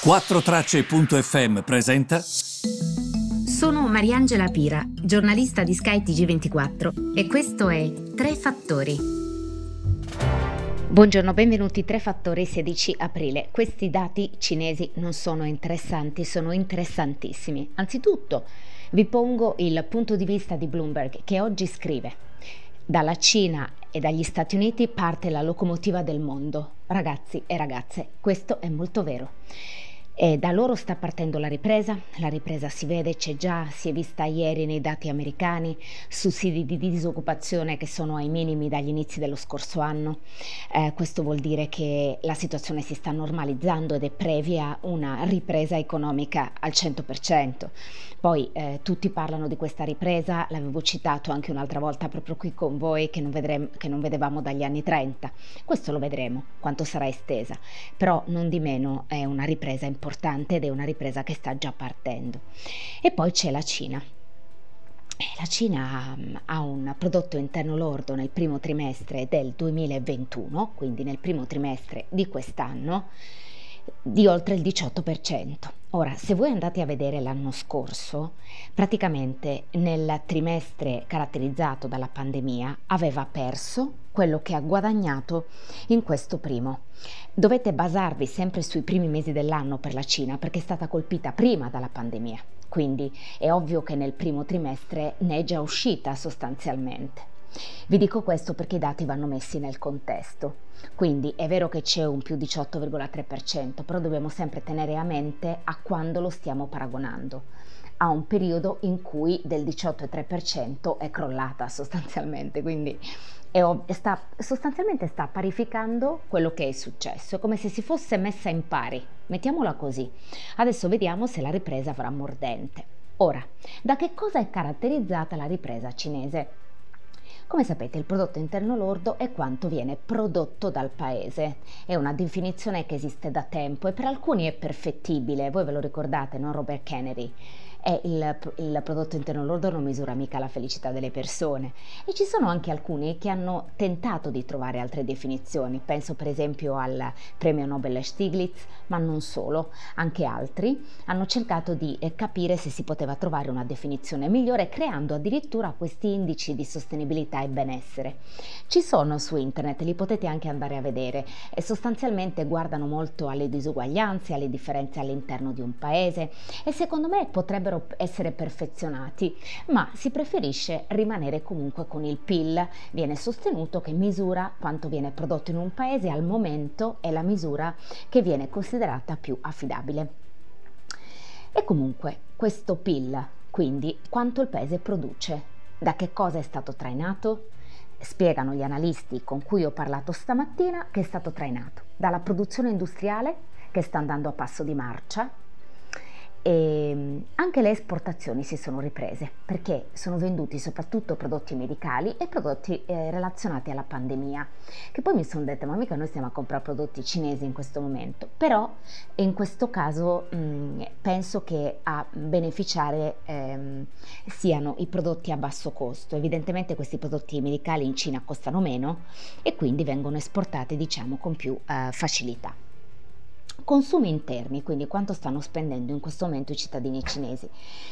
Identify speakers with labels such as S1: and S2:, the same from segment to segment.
S1: 4Tracce.fm presenta.
S2: Sono Mariangela Pira, giornalista di Sky TG24 e questo è Tre Fattori. Buongiorno, benvenuti. Tre Fattori 16 aprile. Questi dati cinesi non sono interessanti, sono interessantissimi. Anzitutto vi pongo il punto di vista di Bloomberg che oggi scrive dalla Cina e dagli Stati Uniti parte la locomotiva del mondo. Ragazzi e ragazze, questo è molto vero. E da loro sta partendo la ripresa, la ripresa si vede, c'è già, si è vista ieri nei dati americani, sussidi di disoccupazione che sono ai minimi dagli inizi dello scorso anno. Eh, questo vuol dire che la situazione si sta normalizzando ed è previa una ripresa economica al 100%. Poi eh, tutti parlano di questa ripresa, l'avevo citato anche un'altra volta proprio qui con voi che non, vedremo, che non vedevamo dagli anni 30. Questo lo vedremo, quanto sarà estesa, però non di meno è una ripresa importante importante ed è una ripresa che sta già partendo. E poi c'è la Cina. Eh, la Cina mm, ha un prodotto interno lordo nel primo trimestre del 2021, quindi nel primo trimestre di quest'anno, di oltre il 18%. Ora, se voi andate a vedere l'anno scorso, praticamente nel trimestre caratterizzato dalla pandemia aveva perso quello che ha guadagnato in questo primo. Dovete basarvi sempre sui primi mesi dell'anno per la Cina perché è stata colpita prima dalla pandemia, quindi è ovvio che nel primo trimestre ne è già uscita sostanzialmente. Vi dico questo perché i dati vanno messi nel contesto. Quindi è vero che c'è un più 18,3%, però dobbiamo sempre tenere a mente a quando lo stiamo paragonando. A un periodo in cui del 18,3% è crollata sostanzialmente, quindi è, sta, sostanzialmente sta parificando quello che è successo, è come se si fosse messa in pari, mettiamola così. Adesso vediamo se la ripresa avrà mordente. Ora, da che cosa è caratterizzata la ripresa cinese? Come sapete il prodotto interno lordo è quanto viene prodotto dal paese. È una definizione che esiste da tempo e per alcuni è perfettibile, voi ve lo ricordate, no? Robert Kennedy? E il, il, prodotto interno lordo non misura mica la felicità delle persone. E ci sono anche alcuni che hanno tentato di trovare altre definizioni, penso per esempio al premio Nobel Stiglitz, ma non solo, anche altri hanno cercato di eh, capire se si poteva trovare una definizione migliore creando addirittura questi indici di sostenibilità e benessere. Ci sono su internet, li potete anche andare a vedere e sostanzialmente guardano molto alle disuguaglianze, alle differenze all'interno di un paese e secondo me potrebbero potrebbero essere perfezionati, ma si preferisce rimanere comunque con il PIL. Viene sostenuto che misura quanto viene prodotto in un paese al momento è la misura che viene considerata più affidabile. E comunque questo PIL, quindi quanto il paese produce, da che cosa è stato trainato? Spiegano gli analisti con cui ho parlato stamattina che è stato trainato dalla produzione industriale che sta andando a passo di marcia, e ehm, anche le esportazioni si sono riprese perché sono venduti soprattutto prodotti medicali e prodotti eh, relazionati alla pandemia che poi mi sono detta ma mica noi stiamo a comprare prodotti cinesi in questo momento. Però in questo caso mh, penso che a beneficiare ehm, siano i prodotti a basso costo. Evidentemente questi prodotti medicali in Cina costano meno e quindi vengono esportati diciamo con più eh, facilità consumi interni, quindi quanto stanno spendendo in questo momento i cittadini cinesi.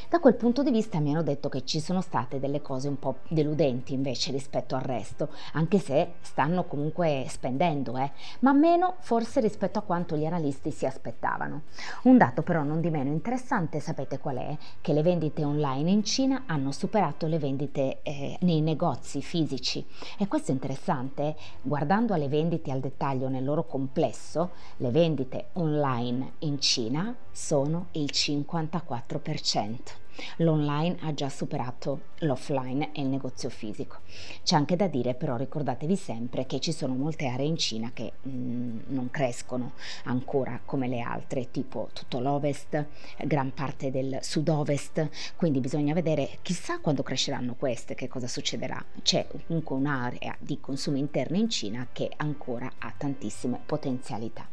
S2: Da quel punto di vista mi hanno detto che ci sono state delle cose un po' deludenti invece rispetto al resto, anche se stanno comunque spendendo, eh, ma meno forse rispetto a quanto gli analisti si aspettavano. Un dato però non di meno interessante, sapete qual è? Che le vendite online in Cina hanno superato le vendite eh, nei negozi fisici e questo è interessante, guardando alle vendite al dettaglio nel loro complesso, le vendite online in Cina sono il 54%. L'online ha già superato l'offline e il negozio fisico. C'è anche da dire però ricordatevi sempre che ci sono molte aree in Cina che mh, mm, non crescono ancora come le altre, tipo tutto l'ovest, gran parte del sud-ovest, quindi bisogna vedere chissà quando cresceranno queste, che cosa succederà. C'è comunque un'area di consumo interno in Cina che ancora ha tantissime potenzialità.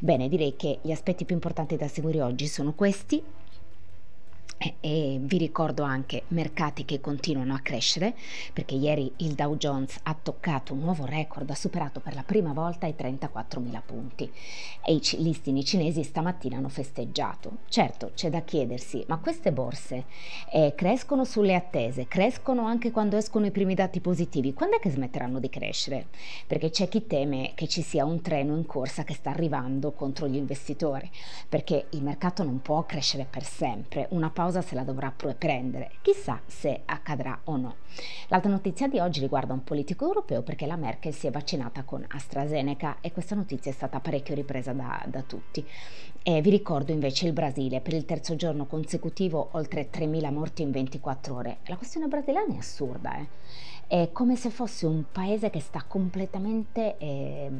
S2: Bene, direi che gli aspetti più importanti da seguire oggi sono questi e vi ricordo anche mercati che continuano a crescere perché ieri il Dow Jones ha toccato un nuovo record, ha superato per la prima volta i 34.000 punti e i listini cinesi stamattina hanno festeggiato. Certo, c'è da chiedersi, ma queste borse eh, crescono sulle attese, crescono anche quando escono i primi dati positivi, quando è che smetteranno di crescere? Perché c'è chi teme che ci sia un treno in corsa che sta arrivando contro gli investitori, perché il mercato non può crescere per sempre, una pausa pausa se la dovrà prendere, chissà se accadrà o no. L'altra notizia di oggi riguarda un politico europeo perché la Merkel si è vaccinata con AstraZeneca e questa notizia è stata parecchio ripresa da, da tutti. E vi ricordo invece il Brasile, per il terzo giorno consecutivo oltre 3.000 morti in 24 ore. La questione brasiliana è assurda, eh? è come se fosse un paese che sta completamente eh,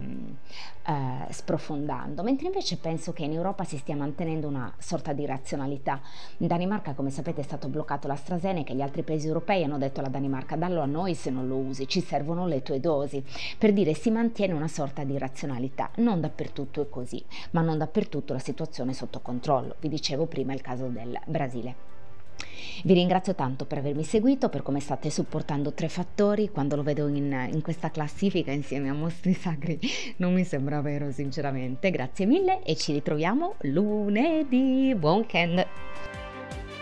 S2: eh, sprofondando, mentre invece penso che in Europa si stia mantenendo una sorta di razionalità. In Danimarca, come sapete, è stato bloccato l'AstraZeneca e gli altri paesi europei hanno detto alla Danimarca dallo a noi se non lo usi, ci servono le tue dosi, per dire si mantiene una sorta di razionalità. Non dappertutto è così, ma non dappertutto la situazione è sotto controllo. Vi dicevo prima il caso del Brasile. Vi ringrazio tanto per avermi seguito, per come state supportando tre fattori. Quando lo vedo in, in questa classifica insieme a mostri sacri non mi sembra vero sinceramente. Grazie mille e ci ritroviamo lunedì. Buon weekend!